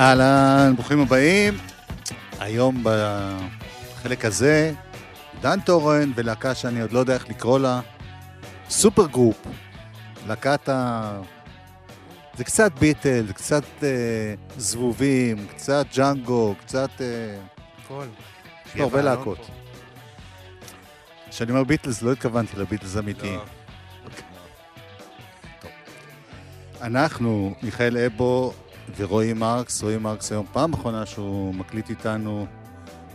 אהלן, ברוכים הבאים. היום בחלק הזה, דן תורן ולהקה שאני עוד לא יודע איך לקרוא לה, super group. להקת ה... זה קצת ביטלס, זה קצת אה, זבובים, קצת ג'אנגו, קצת... אה, הכל. יש פה הרבה להקות. כשאני אומר ביטלס, לא התכוונתי לביטלס אמיתיים. לא. אנחנו, מיכאל אבו ורועי מרקס, רועי מרקס היום פעם אחרונה שהוא מקליט איתנו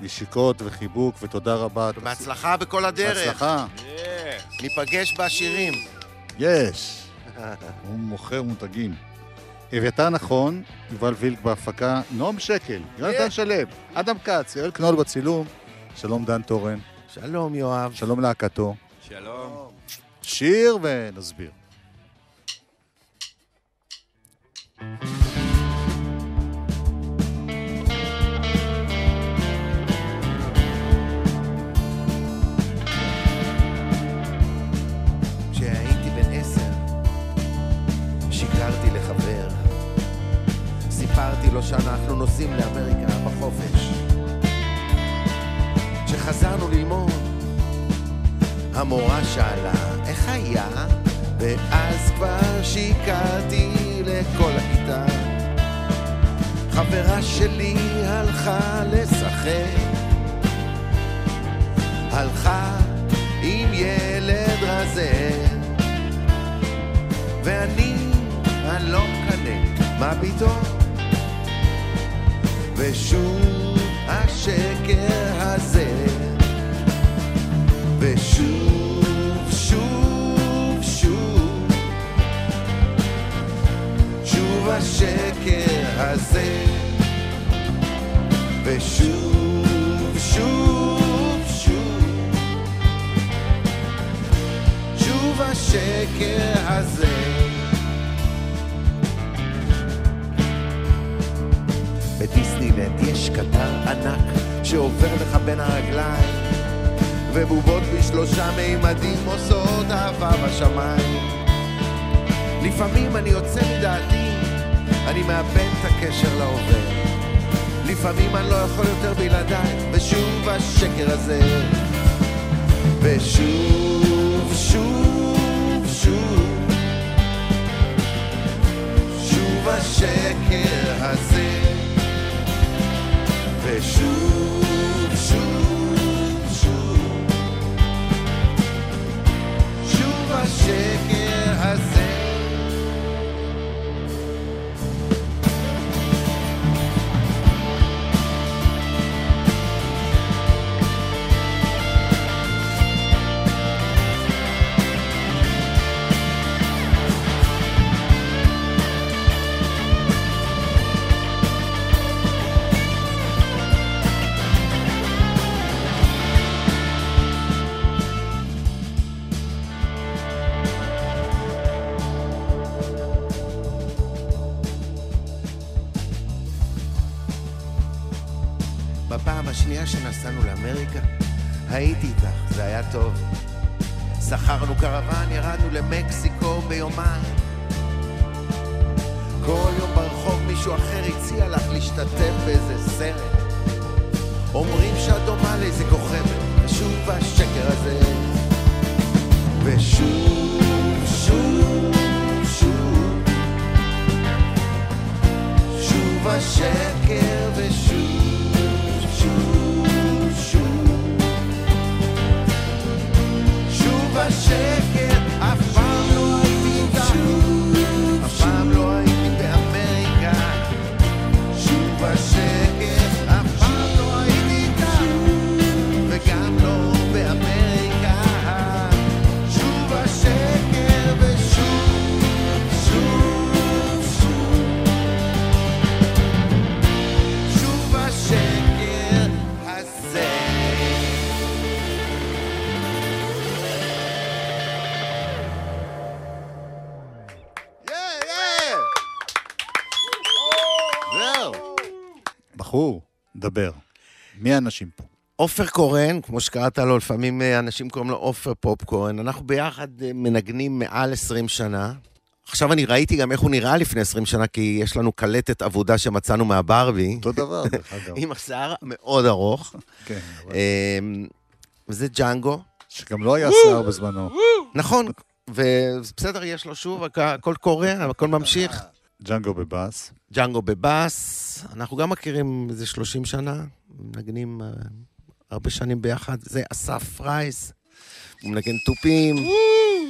נשיקות וחיבוק ותודה רבה. בהצלחה בכל הדרך. בהצלחה. ניפגש בשירים. יש. הוא מוכר מותגים. אביתר נכון, יובל וילק בהפקה, נועם שקל, יונתן שלו, אדם כץ, יואל קנול בצילום, שלום דן טורן, שלום, יואב. שלום להקתו. שלום. שיר ונסביר. לו שאנחנו נוסעים לאמריקה בחופש. כשחזרנו ללמוד, המורה שאלה, איך היה? ואז כבר שיקרתי לכל הכיתה. חברה שלי הלכה לשחק, הלכה עם ילד רזה, ואני, אני לא מקנא, מה פתאום? ושוב השקר הזה, ושוב, שוב, שוב, שוב השקר הזה, ושוב, שוב, שוב, שוב השקר הזה. בדיסנילנד יש קטר ענק שעובר לך בין הרגליים ובובות בשלושה מימדים עושות אהבה בשמיים. לפעמים אני יוצא מדעתי, אני מאבד את הקשר להווה לפעמים אני לא יכול יותר בלעדיי ושוב השקר הזה. ושוב, שוב, שוב שוב השקר הזה ושוב, שוב, שוב. שוב השקר השנייה שנסענו לאמריקה, הייתי איתך, זה היה טוב. שכרנו קרוון, ירדנו למקסיקו ביומיים. כל יום ברחוב מישהו אחר הציע לך להשתתף באיזה סרט. אומרים שאת דומה בחור, דבר. מי האנשים פה? עופר קורן, כמו שקראת לו, לפעמים אה, אנשים קוראים לו עופר פופקורן, אנחנו ביחד אה, מנגנים מעל 20 שנה. עכשיו אני ראיתי גם איך הוא נראה לפני 20 שנה, כי יש לנו קלטת אבודה שמצאנו מהברבי. אותו דבר, דרך אגב. עם השיער מאוד ארוך. כן, אבל- אמ, וזה ג'אנגו. שגם לא היה שיער בזמנו. נכון, ובסדר, יש לו שוב, הכ- הכל קורה, הכל ממשיך. ג'אנגו בבאס. ג'אנגו בבאס, אנחנו גם מכירים איזה 30 שנה, מנגנים אה, הרבה שנים ביחד. זה אסף רייס, הוא מנגן תופים.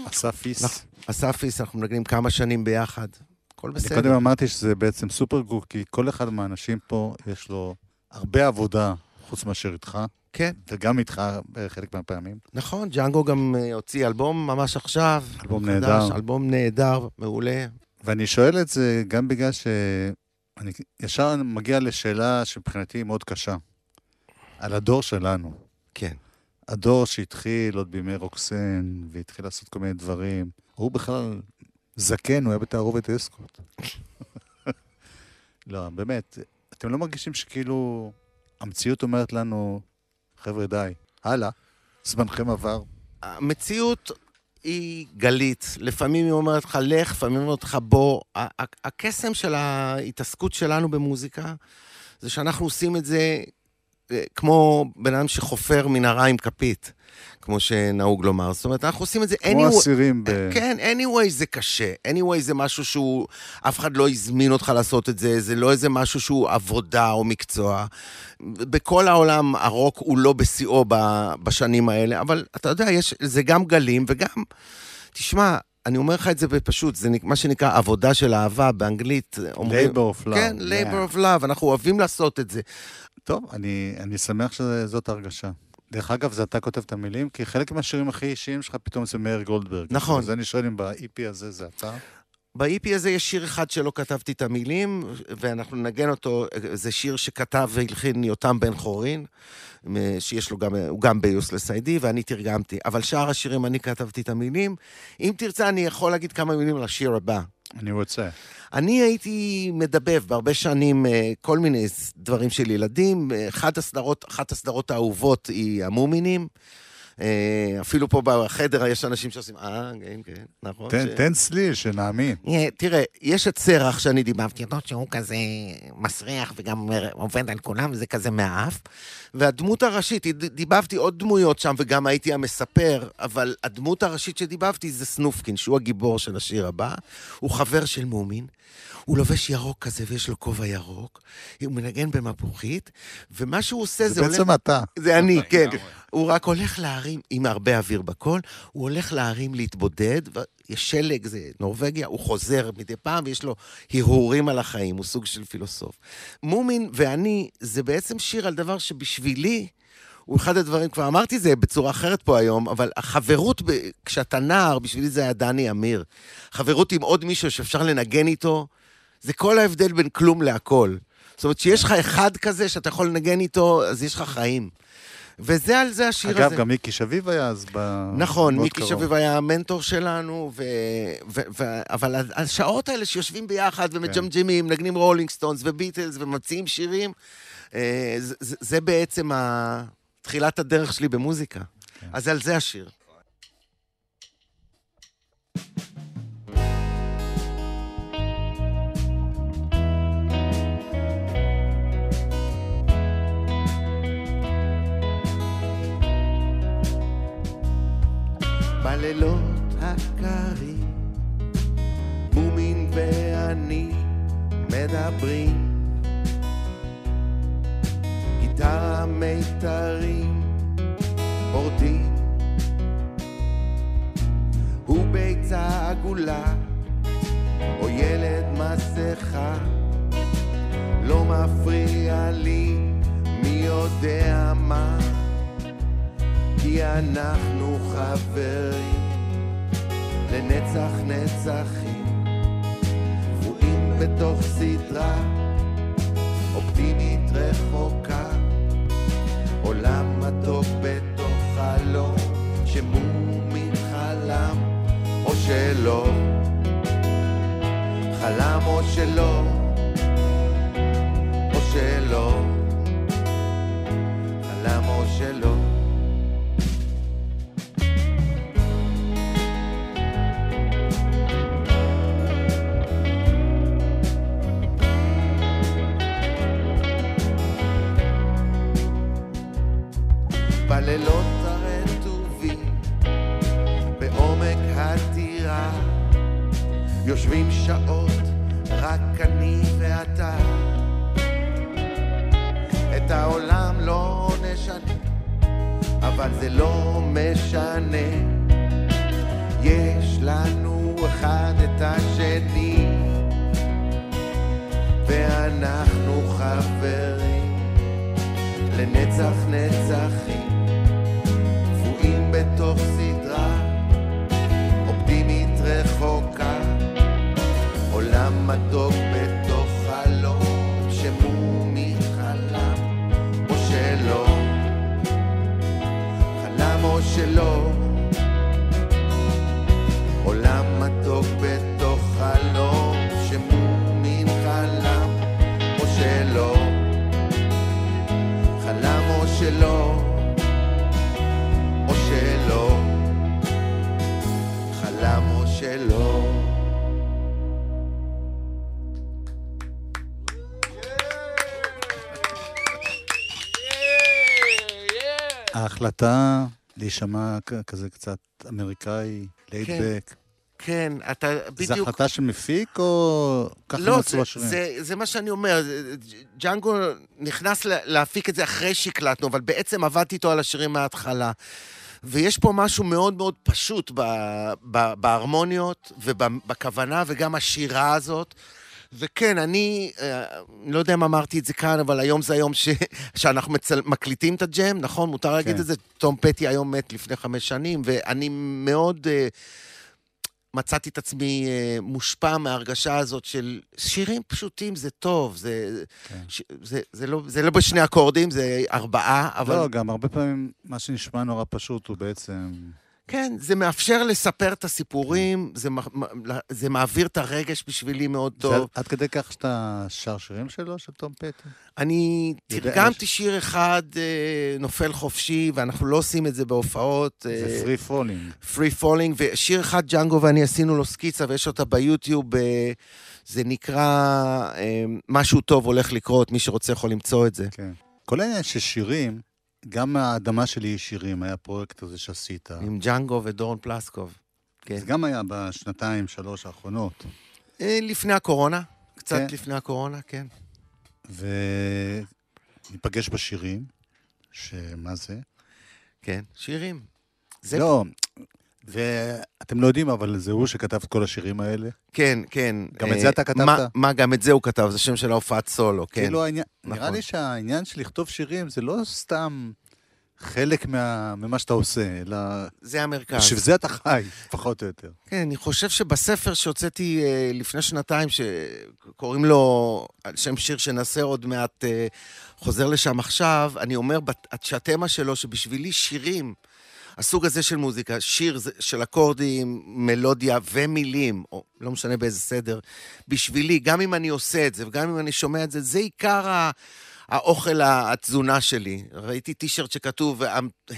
אסף. נכון. אסף איס, אנחנו מנגנים כמה שנים ביחד. הכל אני בסדר. קודם אמרתי שזה בעצם super group, כי כל אחד מהאנשים פה יש לו הרבה עבודה, חוץ מאשר איתך, כן, וגם איתך בחלק מהפעמים. נכון, ג'אנגו גם אה, הוציא אלבום ממש עכשיו. אלבום חדש, נהדר. אלבום נהדר, מעולה. ואני שואל את זה גם בגלל שאני ישר מגיע לשאלה שמבחינתי היא מאוד קשה. על הדור שלנו. כן. הדור שהתחיל עוד בימי רוקסן, והתחיל לעשות כל מיני דברים. הוא בכלל זקן, הוא היה בתערובת אסקוט. לא, באמת, אתם לא מרגישים שכאילו המציאות אומרת לנו, חבר'ה, די, הלאה, זמנכם עבר. המציאות היא גלית. לפעמים היא אומרת לך לך, לפעמים היא אומרת לך בוא. הקסם של ההתעסקות שלנו במוזיקה, זה שאנחנו עושים את זה כמו בן אדם שחופר מנהרה עם כפית, כמו שנהוג לומר. זאת אומרת, אנחנו עושים את זה כמו anyway. אסירים ב... כן, anyway זה קשה. anyway זה משהו שהוא, אף אחד לא הזמין אותך לעשות את זה, זה לא איזה משהו שהוא עבודה או מקצוע. בכל העולם הרוק הוא לא בשיאו בשנים האלה, אבל אתה יודע, יש, זה גם גלים וגם, תשמע, אני אומר לך את זה בפשוט, זה מה שנקרא עבודה של אהבה באנגלית. אומרים, labor of love. כן, yeah. labor of love, אנחנו אוהבים לעשות את זה. טוב, אני, אני שמח שזאת הרגשה. דרך אגב, זה אתה כותב את המילים, כי חלק מהשירים הכי אישיים שלך פתאום זה מאיר גולדברג. נכון. אז אני שואל אם ב-EP הזה זה אתה. ב-EP הזה יש שיר אחד שלא כתבתי את המילים, ואנחנו ננגן אותו, זה שיר שכתב והלחין יותם בן חורין, שיש לו גם, הוא גם ביוסלס איי-די, ואני תרגמתי. אבל שאר השירים אני כתבתי את המילים. אם תרצה, אני יכול להגיד כמה מילים על השיר הבא. אני רוצה. אני הייתי מדבב בהרבה שנים אה, כל מיני דברים של ילדים. אה, אחת הסדרות, אחת הסדרות האהובות היא המומינים. אה, אפילו פה בחדר יש אנשים שעושים, אה, כן, כן, נכון. תן, ש- תן סליל, שנאמין. אה, תראה, יש את סרח שאני דיברתי אותו, שהוא כזה מסריח וגם עובד על כולם, וזה כזה מהאף. והדמות הראשית, דיבבתי עוד דמויות שם, וגם הייתי המספר, אבל הדמות הראשית שדיבבתי זה סנופקין, שהוא הגיבור של השיר הבא. הוא חבר של מומין. הוא לובש ירוק כזה ויש לו כובע ירוק, הוא מנגן במפוחית, ומה שהוא עושה זה, זה בעצם אתה. זה אני, כן. הוא רק הולך להרים, עם הרבה אוויר בקול, הוא הולך להרים להתבודד, יש שלג, זה נורבגיה, הוא חוזר מדי פעם, ויש לו הרהורים על החיים, הוא סוג של פילוסוף. מומין ואני, זה בעצם שיר על דבר שבשבילי, הוא אחד הדברים, כבר אמרתי זה בצורה אחרת פה היום, אבל החברות, ב, כשאתה נער, בשבילי זה היה דני אמיר. חברות עם עוד מישהו שאפשר לנגן איתו, זה כל ההבדל בין כלום להכל. זאת אומרת, שיש לך אחד כזה שאתה יכול לנגן איתו, אז יש לך חיים. וזה על זה השיר הזה. אגב, גם מיקי שביב היה אז ב... נכון, מיקי קרוב. שביב היה המנטור שלנו, ו... ו... ו... אבל השעות האלה שיושבים ביחד ומג'מג'ים, מנגנים רולינג סטונס וביטלס וממציאים שירים, אה, זה, זה- זה בעצם ה... תחילת הדרך שלי במוזיקה. כן. אז על זה השיר. בלילות הקרים, מומין ואני מדברים. גיטרה מיתרים, פורטים. הוא ביצה עגולה, או ילד מסכה. לא מפריע לי, מי יודע מה. כי אנחנו חברים לנצח נצחים, קבועים בתוך סדרה אופטימית רחוקה, עולם מתוק בתוך חלום שמומין חלם או שלא, חלם או שלא, או שלא, חלם או שלא. רק אני ואתה. את העולם לא נשנה, אבל זה לא משנה. יש לנו אחד את השני, ואנחנו חברים לנצח נצחים, שלא או שלא. חלם או שלא. ההחלטה להישמע כזה קצת אמריקאי, ליידבק, כן, אתה זו בדיוק... החלטה של מפיק או ככה לא, מצאו זה, השירים? זה, זה מה שאני אומר, ג'אנגו נכנס לה- להפיק את זה אחרי שהקלטנו, אבל בעצם עבדתי איתו על השירים מההתחלה. ויש פה משהו מאוד מאוד פשוט ב, ב, בהרמוניות ובכוונה, וגם השירה הזאת. וכן, אני, אה, לא יודע אם אמרתי את זה כאן, אבל היום זה היום ש, שאנחנו מצל, מקליטים את הג'ם, נכון? מותר להגיד כן. את זה. תום פטי היום מת לפני חמש שנים, ואני מאוד... אה, מצאתי את עצמי אה, מושפע מההרגשה הזאת של שירים פשוטים זה טוב, זה, כן. ש, זה, זה, לא, זה לא בשני אקורדים, זה ארבעה, אבל לא, גם הרבה פעמים מה שנשמע נורא פשוט הוא בעצם... כן, זה מאפשר לספר את הסיפורים, זה, זה מעביר את הרגש בשבילי מאוד זה טוב. עד כדי כך שאתה שר שירים שלו, של תום פטי? אני תרגמתי שיר אחד, אה, נופל חופשי, ואנחנו לא עושים את זה בהופעות. זה Free Falling. Free Falling, ושיר אחד ג'אנגו ואני עשינו לו סקיצה, ויש אותה ביוטיוב, אה, זה נקרא אה, משהו טוב הולך לקרות, מי שרוצה יכול למצוא את זה. כן. כל העניין של שירים, גם האדמה שלי היא שירים, היה פרויקט הזה שעשית. עם ג'אנגו ודורון פלסקוב. כן. זה גם היה בשנתיים, שלוש האחרונות. אה, לפני הקורונה, קצת כן. לפני הקורונה, כן. וניפגש בשירים, שמה זה? כן, שירים. זה... לא, ואתם לא יודעים, אבל זה הוא שכתב את כל השירים האלה. כן, כן. גם את אה, זה אתה כתבת? מה, מה, גם את זה הוא כתב, זה שם של ההופעת סולו, כן. כאילו העניין, נראה נכון. לי שהעניין של לכתוב שירים זה לא סתם חלק מה, ממה שאתה עושה, אלא זה המרכז. בשביל זה אתה חי, פחות או יותר. כן, אני חושב שבספר שהוצאתי אה, לפני שנתיים, שקוראים לו, על שם שיר שנעשה עוד מעט, אה, חוזר לשם עכשיו, אני אומר בת- שהתמה שלו, שבשבילי שירים, הסוג הזה של מוזיקה, שיר של אקורדים, מלודיה ומילים, או לא משנה באיזה סדר, בשבילי, גם אם אני עושה את זה וגם אם אני שומע את זה, זה עיקר ה... האוכל, התזונה שלי. ראיתי טישרט שכתוב I'm 80%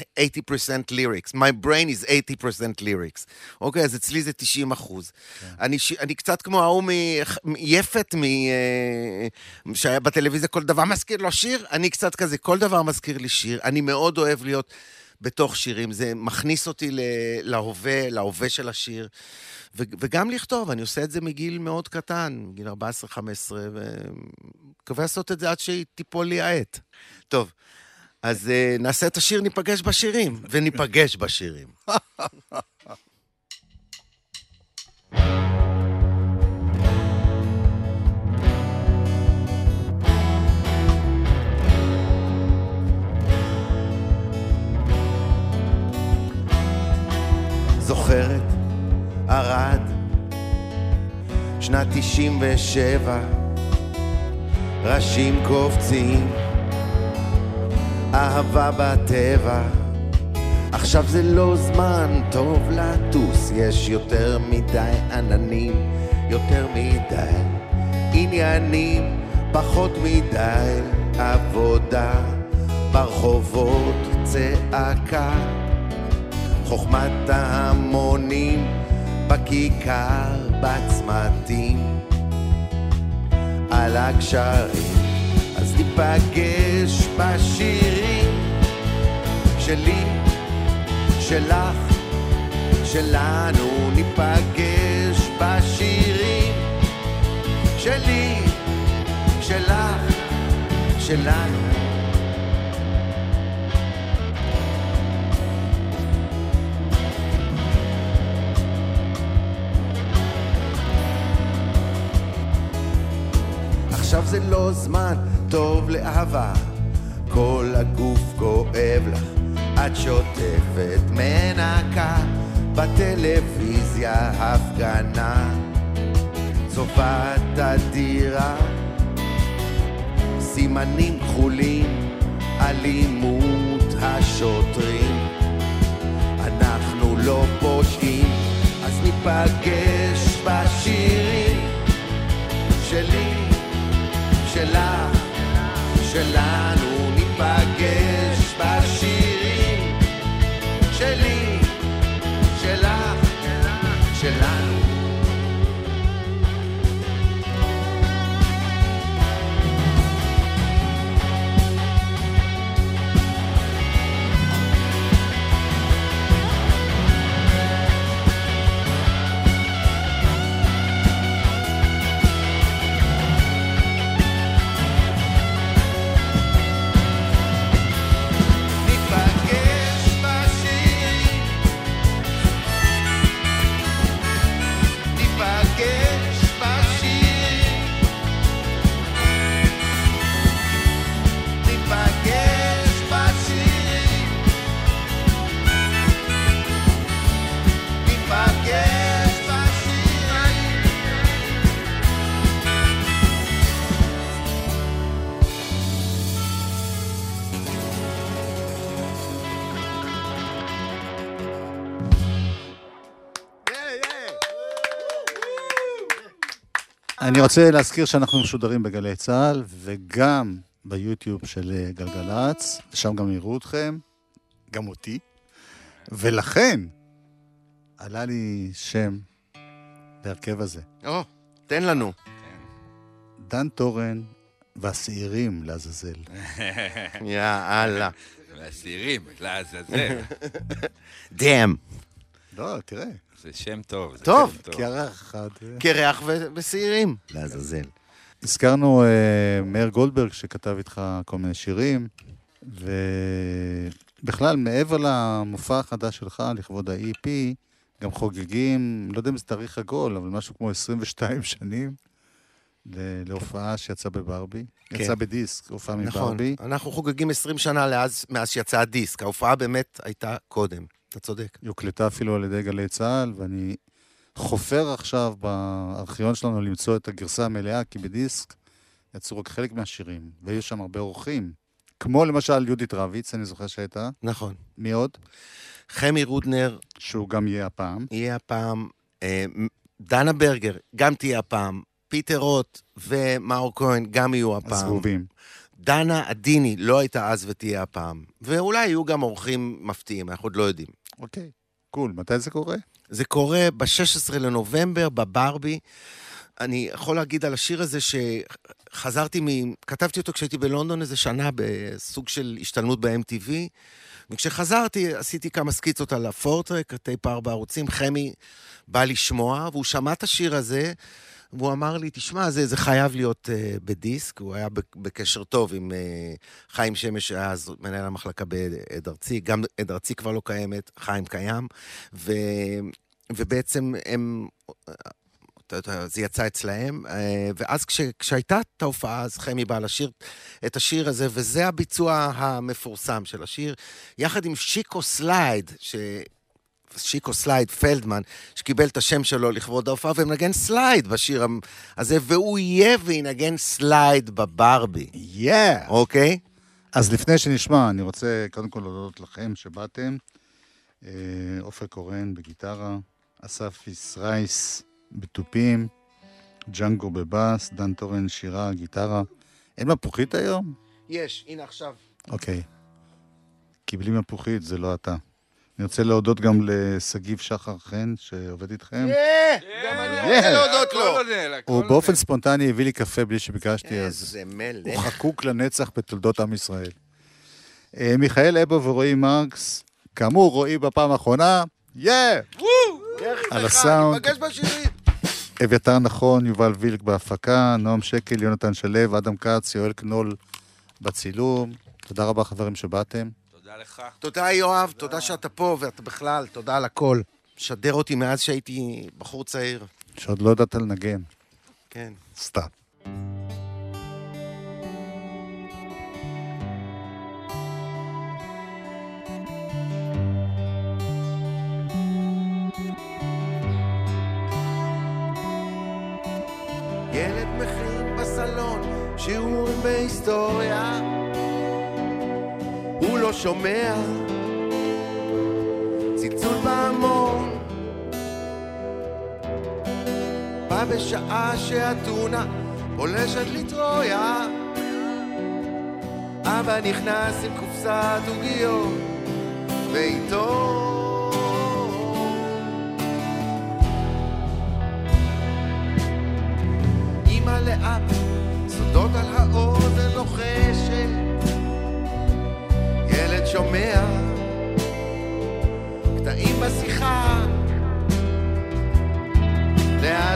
lyrics, my brain is 80% lyrics. אוקיי, אז אצלי זה 90 אחוז. אני, ש- אני קצת כמו ההוא מיפת, מ, אה, שהיה בטלוויזיה, כל דבר מזכיר לו שיר, אני קצת כזה, כל דבר מזכיר לי שיר. אני מאוד אוהב להיות בתוך שירים, זה מכניס אותי להווה, להווה של השיר. ו- וגם לכתוב, אני עושה את זה מגיל מאוד קטן, מגיל 14-15, ומקווה לעשות את זה עד שתיפול לי העת. טוב, אז uh, נעשה את השיר, ניפגש בשירים, וניפגש בשירים. 97, ראשים קופצים, אהבה בטבע. עכשיו זה לא זמן טוב לטוס, יש יותר מדי עננים, יותר מדי עניינים, פחות מדי עבודה, ברחובות צעקה. חוכמת ההמונים בכיכר, בצמתים, על הגשרים. אז ניפגש בשירים שלי, שלך, שלנו ניפגש בשירים שלי, שלך, שלנו. עכשיו זה לא זמן טוב לאהבה, כל הגוף כואב לך, את שוטפת מנקה, בטלוויזיה הפגנה, צובעת הדירה, סימנים כחולים, אלימות השוטרים, אנחנו לא פושעים, אז ניפגש שלנו ניפגש בשירים שלי, שלך, שלנו. אני רוצה להזכיר שאנחנו משודרים בגלי צה"ל, וגם ביוטיוב של אה, גלגלצ, שם גם יראו אתכם, גם אותי, ולכן עלה לי שם בהרכב הזה. או, תן לנו. דן תורן והשעירים לעזאזל. יאללה. והשעירים, לעזאזל. דאם. לא, תראה, זה שם טוב. זה טוב, שם קרח אחד. קרח ו- ושעירים. לעזאזל. הזכרנו אה, מאיר גולדברג שכתב איתך כל מיני שירים, ובכלל, מעבר למופע החדש שלך, לכבוד ה-EP, גם חוגגים, לא יודע אם זה תאריך עגול, אבל משהו כמו 22 שנים להופעה שיצאה בברבי. כן. יצאה בדיסק, הופעה נכון. מברבי. אנחנו חוגגים 20 שנה לאז- מאז שיצא הדיסק. ההופעה באמת הייתה קודם. אתה צודק. היא הוקלטה אפילו על ידי גלי צה"ל, ואני חופר עכשיו בארכיון שלנו למצוא את הגרסה המלאה, כי בדיסק יצאו רק חלק מהשירים, והיו שם הרבה אורחים. כמו למשל יהודית רביץ, אני זוכר שהייתה. נכון. מי עוד? חמי רודנר שהוא גם יהיה הפעם. יהיה הפעם, אה, דנה ברגר גם תהיה הפעם, פיטר רוט ומאור כהן גם יהיו הפעם. הזהובים. דנה עדיני לא הייתה אז ותהיה הפעם. ואולי יהיו גם אורחים מפתיעים, אנחנו עוד לא יודעים. אוקיי, cool. מתי זה קורה? זה קורה ב-16 לנובמבר בברבי. אני יכול להגיד על השיר הזה שחזרתי מ... כתבתי אותו כשהייתי בלונדון איזה שנה בסוג של השתלמות ב-MTV, וכשחזרתי עשיתי כמה סקיצות על ה four-track, טייפ ארבע ערוצים, חמי בא לשמוע, והוא שמע את השיר הזה, והוא אמר לי, תשמע, זה, זה חייב להיות uh, בדיסק, הוא היה בקשר טוב עם uh, חיים שמש, שהיה אז מנהל המחלקה בעד ארצי, גם עד ארצי כבר לא קיימת, חיים קיים, ו... ובעצם הם, זה יצא אצלהם, אה, ואז כש, כשהייתה את ההופעה, אז חמי בא לשיר את השיר הזה, וזה הביצוע המפורסם של השיר, יחד עם שיקו סלייד, ש... שיקו slide פלדמן, שקיבל את השם שלו לכבוד ההופעה, ומנגן slide בשיר הזה, והוא יהיה וינגן slide בברבי, yeah! אוקיי? אז לפני שנשמע, אני רוצה קודם כל להודות לכם שבאתם. אה, עופר קורן בגיטרה, אסף ישרייס בתופים, ג'אנגו בבאס, דן תורן שירה, גיטרה. אין מפוחית היום? יש, הנה עכשיו. אוקיי. כי בלי מפוחית זה לא אתה. אני רוצה להודות גם לשגיב שחר חן, שעובד איתכם. גם אני רוצה להודות לו. הוא באופן ספונטני הביא לי קפה בלי שביקשתי, אז. הוא חקוק לנצח בתולדות עם ישראל. אה, מיכאל אבו ורועי מרקס, כאמור, רועי בפעם האחרונה, יא! על הסאונד. אביתר נכון, יובל וילק בהפקה, נועם שקל, יונתן שלו, אדם כץ, יואל קנול בצילום. תודה רבה חברים שבאתם. תודה לך. תודה, יואב, תודה שאתה פה, ואתה בכלל, תודה על הכל. משדר אותי מאז שהייתי בחור צעיר. שעוד לא ידעת לנגן, כן. סתם. ילד מכין בסלון שיעורים בהיסטוריה שומע. צלצול בהמון. בא בשעה שאתונה פולשת לטרויה. אבא נכנס עם קופסת עוגיות ואיתו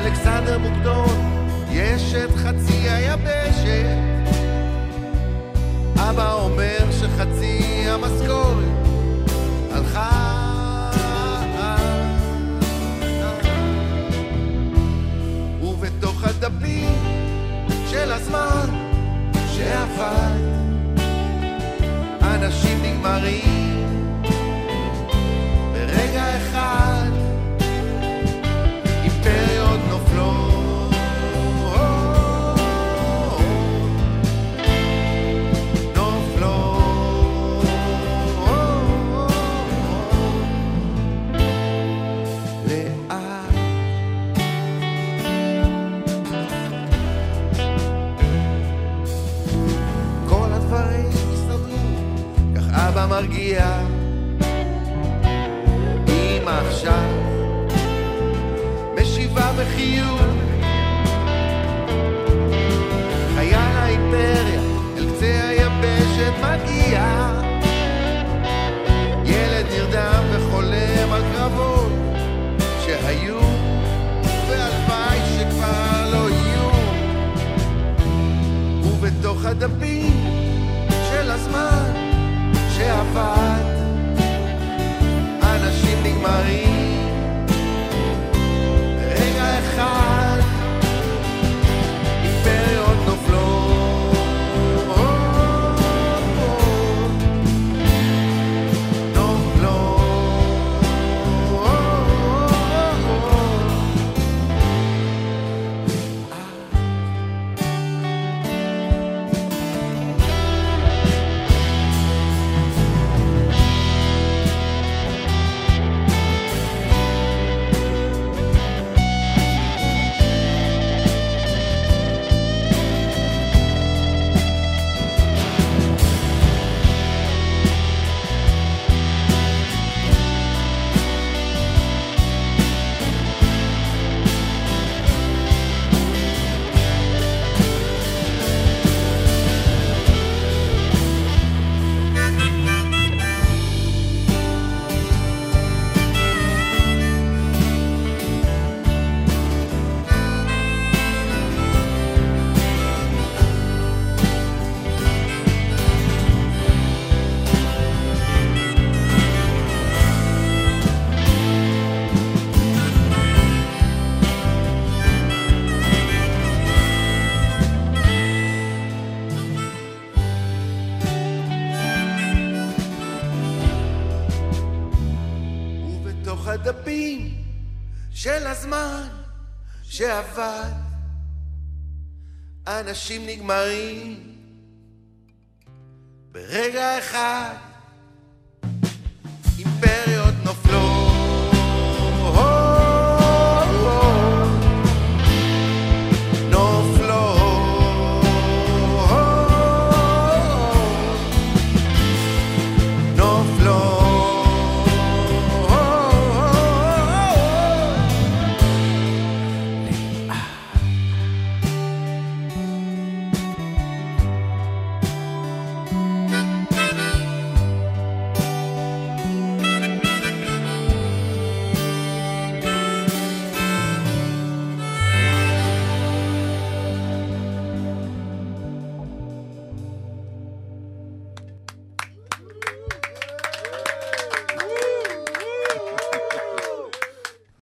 לאלכסנדר מוקדון יש את חצי היבשת. אבא אומר שחצי המשכורת הלכה. ובתוך הדפים של הזמן שעבד אנשים נגמרים ברגע אחד מרגיע. אמא עכשיו משיבה בחיוך. חייל האימפריה אל קצה היבשת מגיע. ילד נרדם וחולם על קרבות שהיו, והלוואי שכבר לא יהיו. ובתוך הדפים שעבד אנשים נגמרים שעבד, אנשים נגמרים ברגע אחד. אימפריה